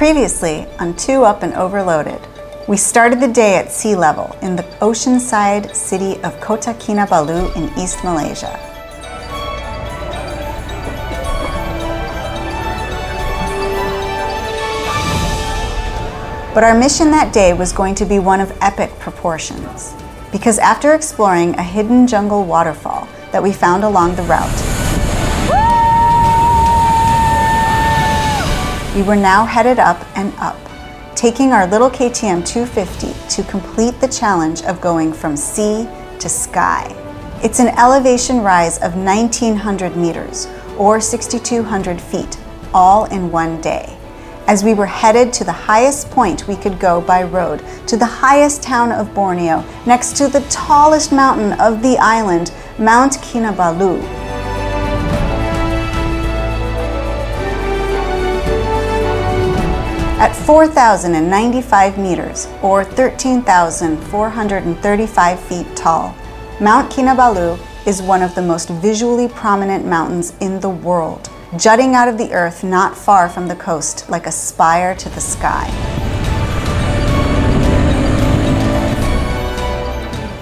Previously on Two Up and Overloaded, we started the day at sea level in the oceanside city of Kota Kinabalu in East Malaysia. But our mission that day was going to be one of epic proportions. Because after exploring a hidden jungle waterfall that we found along the route, we were now headed up and up, taking our little KTM 250 to complete the challenge of going from sea to sky. It's an elevation rise of 1900 meters, or 6,200 feet, all in one day as we were headed to the highest point we could go by road, to the highest town of Borneo, next to the tallest mountain of the island, Mount Kinabalu. At 4,095 meters, or 13,435 feet tall, Mount Kinabalu is one of the most visually prominent mountains in the world, jutting out of the earth not far from the coast like a spire to the sky.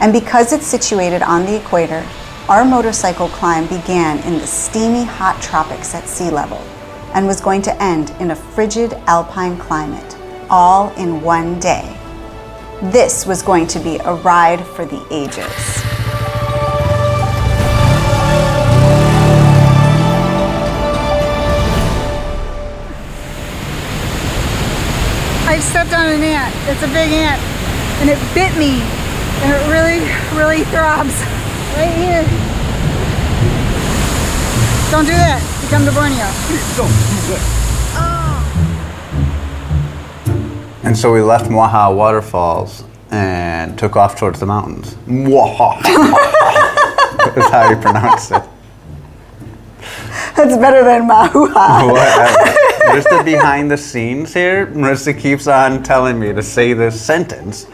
And because it's situated on the equator, our motorcycle climb began in the steamy hot tropics at sea level and was going to end in a frigid alpine climate, all in one day. This was going to be a ride for the ages. I stepped on an ant. It's a big ant. And it bit me. And it really, really throbs. Right here. Don't do that. You come to Borneo. And so we left Mwaha Waterfalls and took off towards the mountains. Mwaha. That's how you pronounce it. That's better than Mahuha. Whatever. Just the behind the scenes here, Marissa keeps on telling me to say this sentence.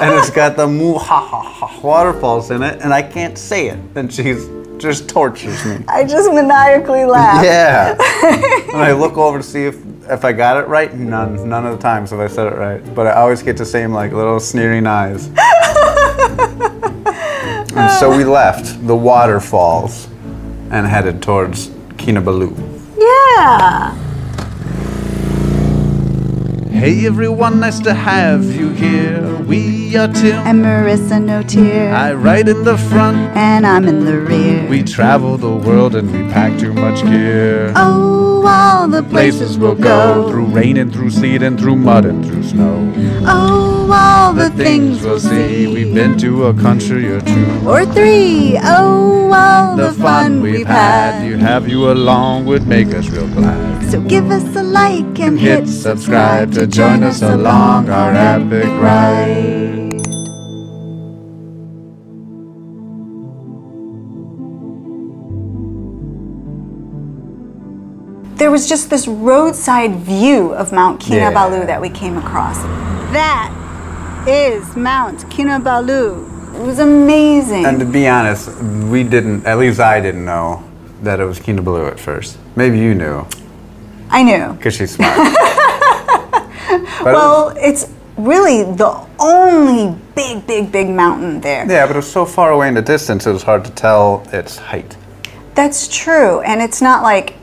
And it's got the Mwaha waterfalls in it, and I can't say it. And she's just tortures me. I just maniacally laugh. Yeah. and I look over to see if, if I got it right. None, none of the times have I said it right. But I always get the same like little sneering eyes. and so we left the waterfalls and headed towards Kinabalu. Yeah. Hey everyone, nice to have you here. We are Tim. And Marissa Notier. I ride in the front. and I'm in the rear. We travel the world and we pack too much gear. oh, all the Places we'll go through rain and through sleet and through mud and through snow. Oh, all the, The things we'll see. We've been to a country or two. Or three. Oh, all The fun we've had, you have you along would make us real glad. So give us a like and Hit subscribe to join us along our epic ride. There was just this roadside view of Mount Kinabalu Yeah. that we came across. That is Mount Kinabalu. It was amazing. And to be honest, we didn't, at least I didn't know that it was Kinabalu at first. Maybe you knew, I knew. because she's smart. Well, it's really the only big, big, big mountain there. Yeah, but it was so far away in the distance, it was hard to tell its height. That's true. And it's not like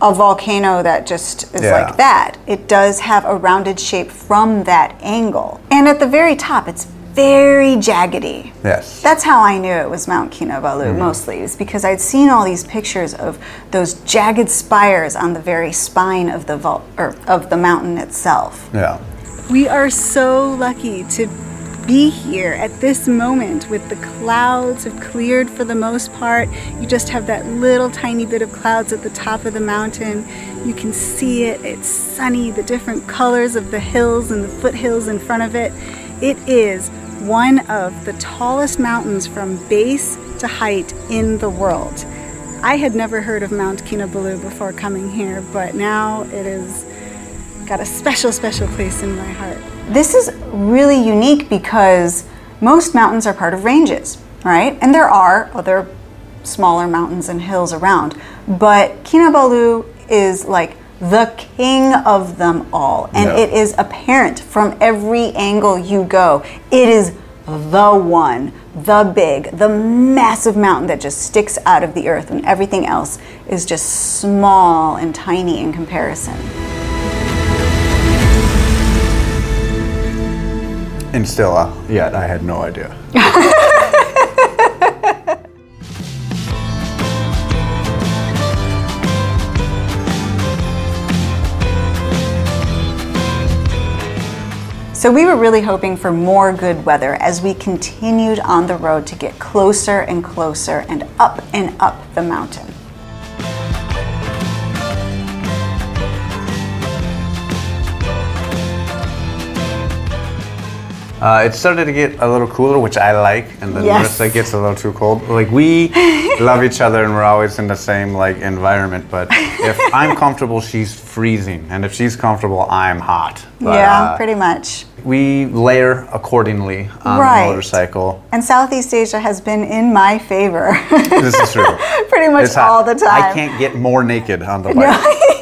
a volcano that just is Yeah. like that. It does have a rounded shape from that angle. And at the very top, it's very jaggedy. Yes. That's how I knew it was Mount Kinabalu mm-hmm. mostly, is because I'd seen all these pictures of those jagged spires on the very spine of the vol- or of the mountain itself. yeah. We are so lucky to be here at this moment with the clouds have cleared for the most part. You just have that little tiny bit of clouds at the top of the mountain. You can see it. It's sunny, the different colors of the hills and the foothills in front of it. It is one of the tallest mountains from base to height in the world. I had never heard of Mount Kinabalu before coming here, but now it has got a special, special place in my heart. This is really unique because most mountains are part of ranges, right? And there are other smaller mountains and hills around, but Kinabalu is like the king of them all. And Yeah. it is apparent from every angle you go. It is the one, the big, the massive mountain that just sticks out of the earth, and everything else is just small and tiny in comparison. And still, uh, yet I had no idea. So we were really hoping for more good weather as we continued on the road to get closer and closer and up and up the mountain. Uh, it started to get a little cooler, which I like, and then Yes. Marissa gets a little too cold. Like we love each other, and we're always in the same like environment. But if I'm comfortable, she's freezing, and if she's comfortable, I'm hot. But, yeah, uh, pretty much. We layer accordingly on Right. the motorcycle. And Southeast Asia has been in my favor This is true. pretty much It's hot. all the time. I can't get more naked on the bike. you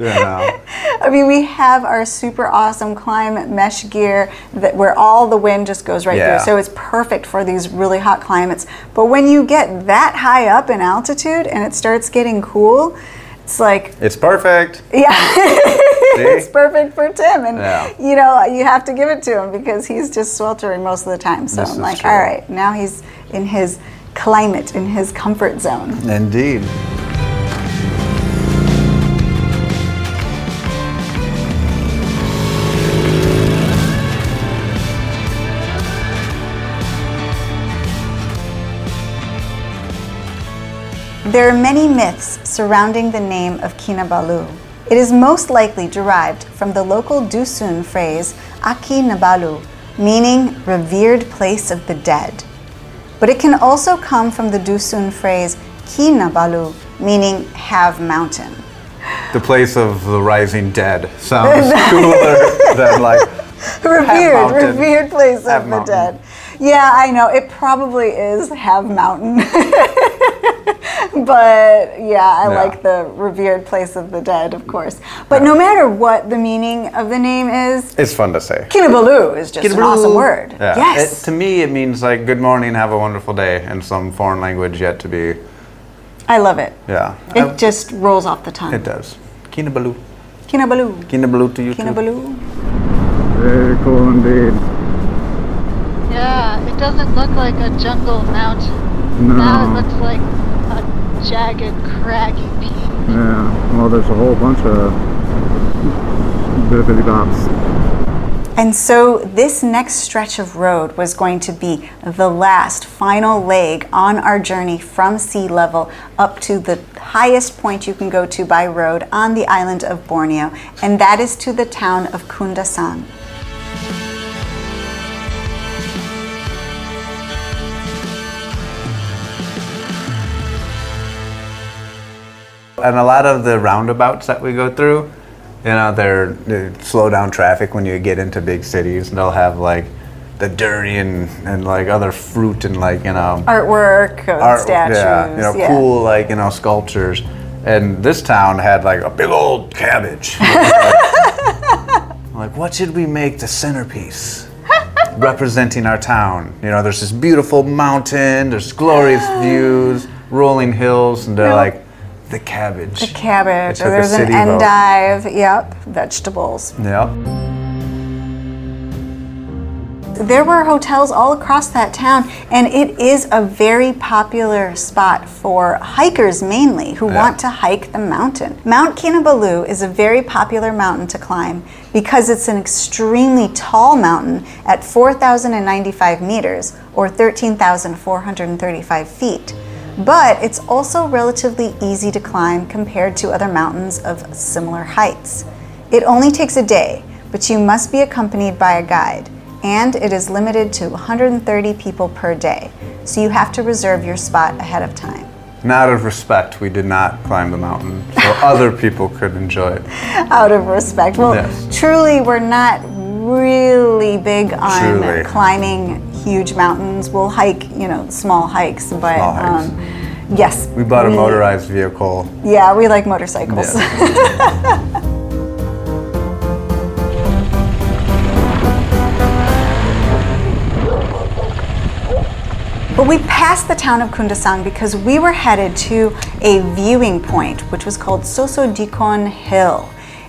know. I mean, we have our super awesome climate mesh gear that where all the wind just goes right Yeah. through. So it's perfect for these really hot climates. But when you get that high up in altitude and it starts getting cool, it's like, It's perfect. yeah, it's perfect for Tim. And Yeah. you know, you have to give it to him because he's just sweltering most of the time. So This I'm like, true. all right, now he's in his climate, in his comfort zone. Indeed. There are many myths surrounding the name of Kinabalu. It is most likely derived from the local Dusun phrase Aki Nabalu, meaning revered place of the dead. But it can also come from the Dusun phrase Kinabalu, meaning have mountain. The place of the rising dead sounds cooler than like revered, mountain. revered place Have of the mountain. dead. Yeah, I know. It probably is have mountain. but yeah, I Yeah. like the revered place of the dead, of course. But no matter what the meaning of the name is, it's fun to say. Kinabalu is just an awesome word. Yeah. Yes. It, to me, it means like good morning, have a wonderful day in some foreign language yet to be. I love it. Yeah. It just rolls off the tongue. it does. Kinabalu. Kinabalu. Kinabalu to you too. Kinabalu. Very cool indeed. Yeah, it doesn't look like a jungle mountain. No. Now it looks like a jagged, craggy peak. Yeah. Well, there's a whole bunch of bibbidi bops. And so this next stretch of road was going to be the last final leg on our journey from sea level up to the highest point you can go to by road on the island of Borneo, and that is to the town of Kundasang. And a lot of the roundabouts that we go through, you know, they're, they slow down traffic when you get into big cities. And they'll have like the durian and like other fruit and like, you know, Artwork, art- statues. yeah, you know, yeah. cool like, you know, sculptures. And this town had like a big old cabbage. like, like, what should we make the centerpiece? representing our town. You know, there's this beautiful mountain, there's glorious views, rolling hills, and they're like, the cabbage. The cabbage, or there's an city vote. endive, yep, vegetables. Yep. There were hotels all across that town, and it is a very popular spot for hikers mainly who Yeah. want to hike the mountain. Mount Kinabalu is a very popular mountain to climb because it's an extremely tall mountain at 4,095 meters or 13,435 feet. But it's also relatively easy to climb compared to other mountains of similar heights. It only takes a day, but you must be accompanied by a guide and it is limited to 130 people per day, so you have to reserve your spot ahead of time. And out of respect, we did not climb the mountain so other people could enjoy it. Out of respect. Well, Yes. truly, we're not really big on Truly. climbing huge mountains. We'll hike, you know, small hikes, but Small hikes. Um, Yes. We bought a motorized vehicle. Yeah, we like motorcycles. Yeah. But we passed the town of Kundasang because we were headed to a viewing point, which was called Sosodikon Hill.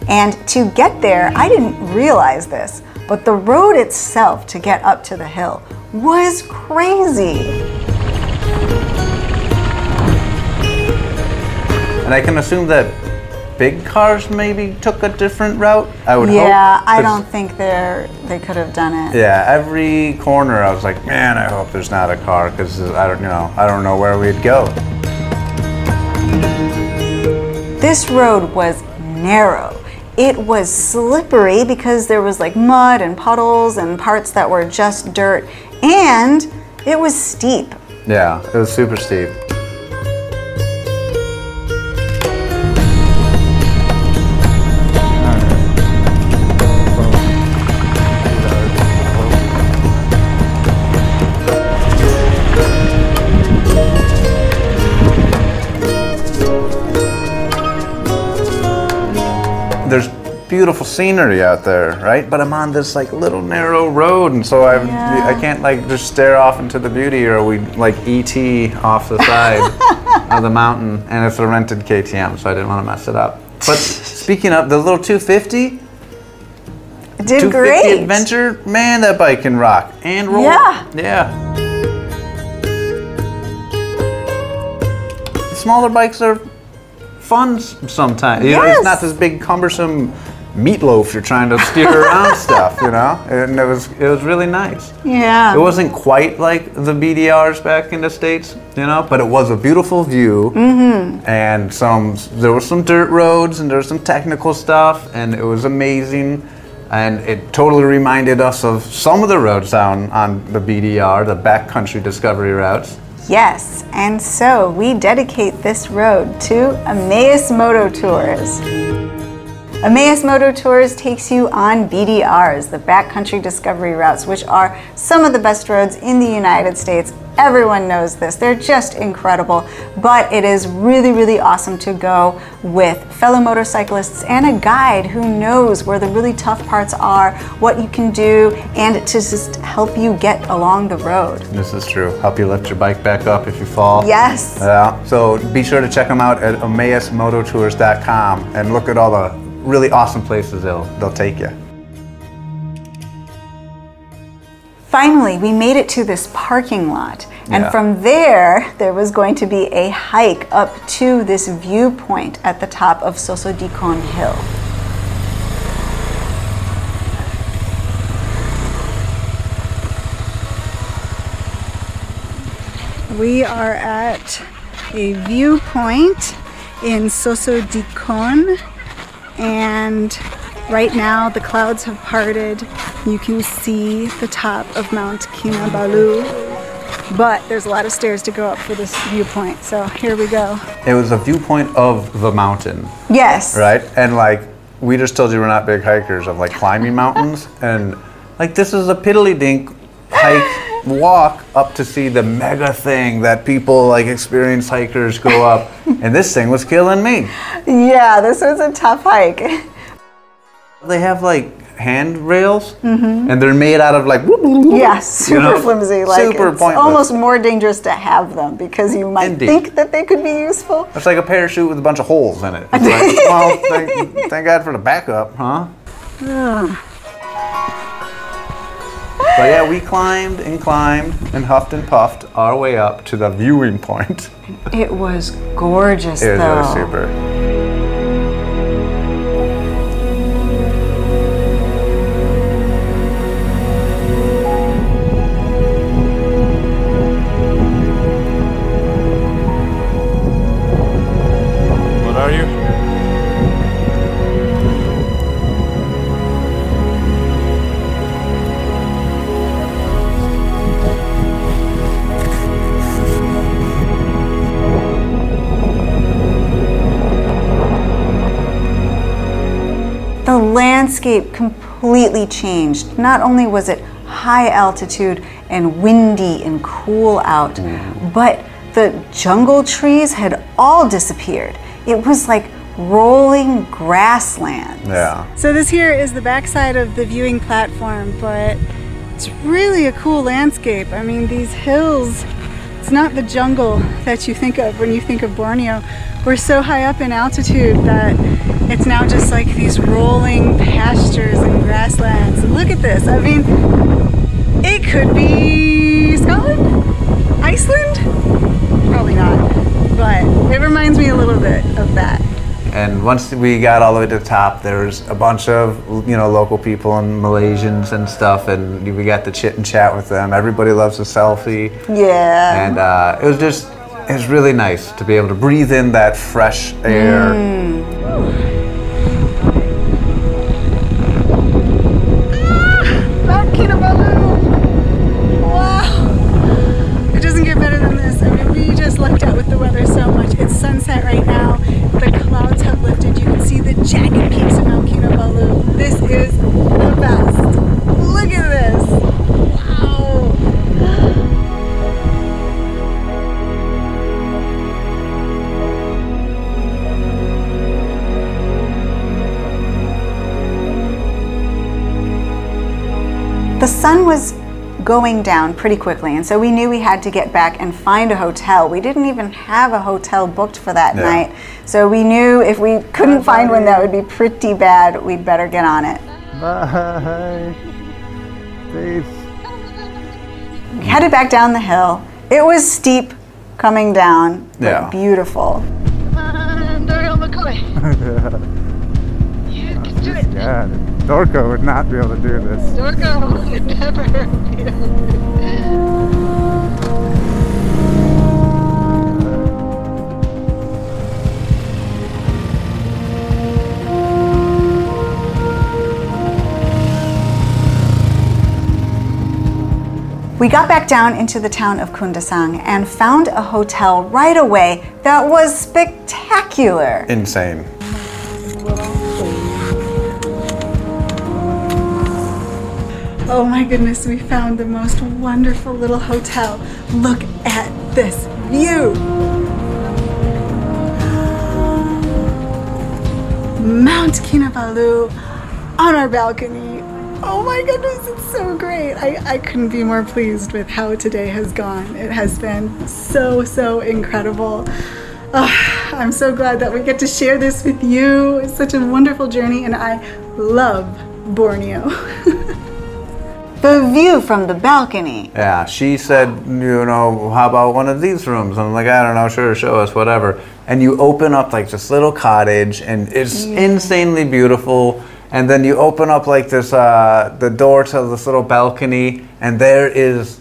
And to get there, I didn't realize this, but the road itself to get up to the hill was crazy. And I can assume that big cars maybe took a different route. I would hope. Yeah, I 'cause- don't think they're they could have done it. Yeah, every corner I was like, man, I hope there's not a car because I don't, you know, I don't know where we'd go. This road was narrow. It was slippery because there was like mud and puddles and parts that were just dirt, and it was steep. Yeah, it was super steep. Beautiful scenery out there, right? But I'm on this like little narrow road, and so I Yeah. I can't like just stare off into the beauty, or we like ET off the side of the mountain, and it's a rented KTM, so I didn't want to mess it up. But speaking of the little 250, It did great. Adventure, man, that bike can rock and roll. Yeah. Yeah. Smaller bikes are fun sometimes. You know, it's not this big cumbersome meatloaf you're trying to steer around stuff, you know? And it was it was really nice. Yeah. It wasn't quite like the BDRs back in the states, you know, but it was a beautiful view. Mm-hmm. And some there were some dirt roads and there was some technical stuff, and it was amazing. And it totally reminded us of some of the roads down on the BDR, the backcountry discovery routes. Yes, and so we dedicate this road to Emmaus Moto Tours. Emmaus Moto Tours takes you on BDRs, the backcountry discovery routes, which are some of the best roads in the United States. Everyone knows this. They're just incredible. But it is really, really awesome to go with fellow motorcyclists and a guide who knows where the really tough parts are, what you can do, and to just help you get along the road. This is true. Help you lift your bike back up if you fall. Yes. Yeah. So be sure to check them out at emmausmototours.com and look at all the really awesome places they'll they'll take you. Finally, we made it to this parking lot. And Yeah. from there, there was going to be a hike up to this viewpoint at the top of Sosodikon Hill. We are at a viewpoint in Sosodikon, and right now the clouds have parted. You can see the top of Mount Kinabalu, but there's a lot of stairs to go up for this viewpoint. So here we go. It was a viewpoint of the mountain, Yes. right? And like we just told you we're not big hikers of like climbing mountains and like this is a piddly dink hike walk up to see the mega thing that people like experienced hikers go up and this thing was killing me. Yeah, this was a tough hike. They have like handrails mm-hmm. and they're made out of like Yes, super know, flimsy. Like super it's pointless. almost more dangerous to have them because you might Indeed. think that they could be useful. It's like a parachute with a bunch of holes in it. It's like, well, thank, thank God for the backup, huh? Ah. But yeah, we climbed and climbed and huffed and puffed our way up to the viewing point. It was gorgeous It was though. super. Landscape completely changed. Not only was it high altitude and windy and cool out, mm-hmm. but the jungle trees had all disappeared. It was like rolling grassland. Yeah. So this here is the backside of the viewing platform, but it's really a cool landscape. I mean, these hills, it's not the jungle that you think of when you think of Borneo. We're so high up in altitude that it's now just like these rolling pastures and grasslands. Look at this. I mean, it could be Scotland? Iceland? Probably not. But it reminds me a little bit of that. And once we got all the way to the top, there was a bunch of you know local people and Malaysians and stuff, and we got to chit and chat with them. Everybody loves a selfie, Yeah. and uh, it was just it was really nice to be able to breathe in that fresh air. Mount going down pretty quickly, and so we knew we had to get back and find a hotel. We didn't even have a hotel booked for that Yeah. night, so we knew if we couldn't find one that would be pretty bad, we'd better get on it. Bye. Peace. We headed back down the hill. It was steep coming down, but Yeah. beautiful. Come on, Daryl McCoy. you can do it. God, Dorco would not be able to do this. Dorco would never be able to do it. We got back down into the town of Kundasang and found a hotel right away that was spectacular. Insane. Oh my goodness, we found the most wonderful little hotel. Look at this view. Mount Kinabalu on our balcony. Oh my goodness, it's so great. I, I couldn't be more pleased with how today has gone. It has been so, so incredible. Ah, I'm so glad that we get to share this with you. It's such a wonderful journey, and I love Borneo. The view from the balcony. Yeah, she said, you know, how about one of these rooms? And I'm like, I don't know, sure, show us, whatever. And you open up like this little cottage, and it's insanely beautiful. And then you open up like this, uh, the door to this little balcony, and there is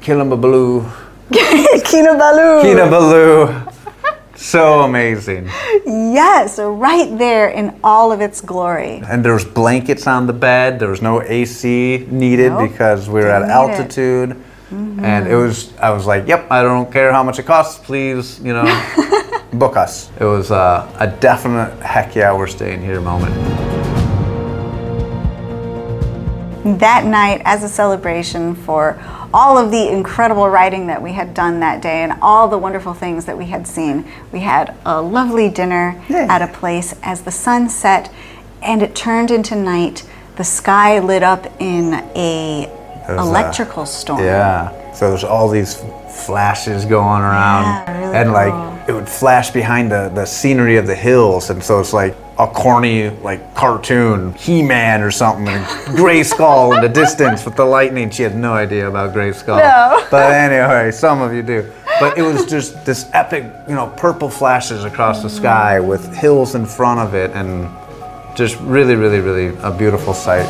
Kilimbalu. Kinabalu. Kinabalu. So amazing. Yes, right there in all of its glory. And there was blankets on the bed. There was no AC needed Nope, because we were at need it. Mm-hmm. altitude. And it was, I was like, yep, I don't care how much it costs. Please, you know, book us. It was uh, a definite heck yeah, we're staying here moment. That night, as a celebration for all of the incredible writing that we had done that day and all the wonderful things that we had seen, we had a lovely dinner at a place as the sun set and it turned into night. The sky lit up in a uh, electrical storm. Yeah. So there's all these flashes going around. Yeah, really and cool. like it would flash behind the, the scenery of the hills. And so it's like a corny like cartoon, He-Man or something, and Grayskull in the distance with the lightning. She had no idea about Grayskull. No. But anyway, some of you do. But it was just this epic, you know, purple flashes across the sky mm-hmm. with hills in front of it and just really, really, really a beautiful sight.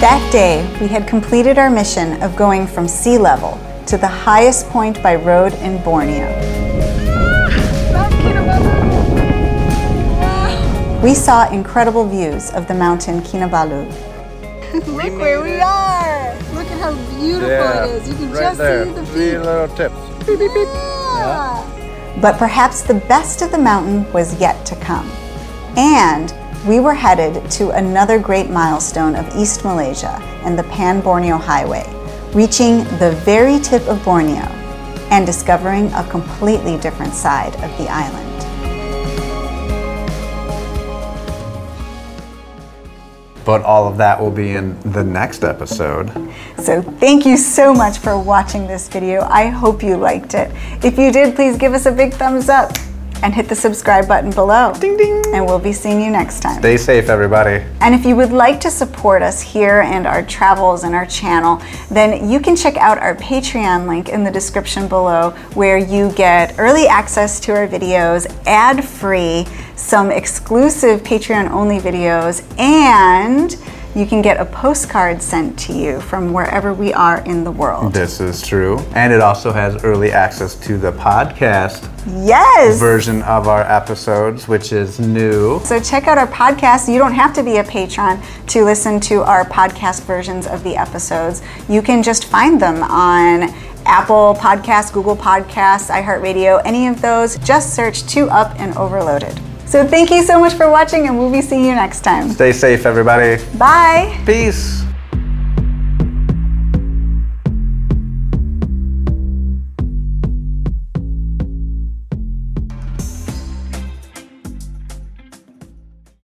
That day, we had completed our mission of going from sea level to the highest point by road in Borneo. We saw incredible views of the mountain Kinabalu. Look where we are! Look at how beautiful it is. You can just see the peak. little tips. Beep, beep, beep. Yeah. But perhaps the best of the mountain was yet to come. And we were headed to another great milestone of East Malaysia and the Pan Borneo Highway, reaching the very tip of Borneo, and discovering a completely different side of the island. But all of that will be in the next episode. So thank you so much for watching this video. I hope you liked it. If you did, please give us a big thumbs up and hit the subscribe button below. Ding ding. And we'll be seeing you next time. Stay safe, everybody. And if you would like to support us here and our travels and our channel, then you can check out our Patreon link in the description below where you get early access to our videos, ad free, some exclusive Patreon only videos, and you can get a postcard sent to you from wherever we are in the world. This is true. And it also has early access to the podcast Yes! version of our episodes, which is new. So check out our podcast. You don't have to be a patron to listen to our podcast versions of the episodes. You can just find them on Apple Podcasts, Google Podcasts, iHeartRadio, any of those. Just search Two Up and Overloaded. So thank you so much for watching, and we'll be seeing you next time. Stay safe, everybody. Bye. Peace.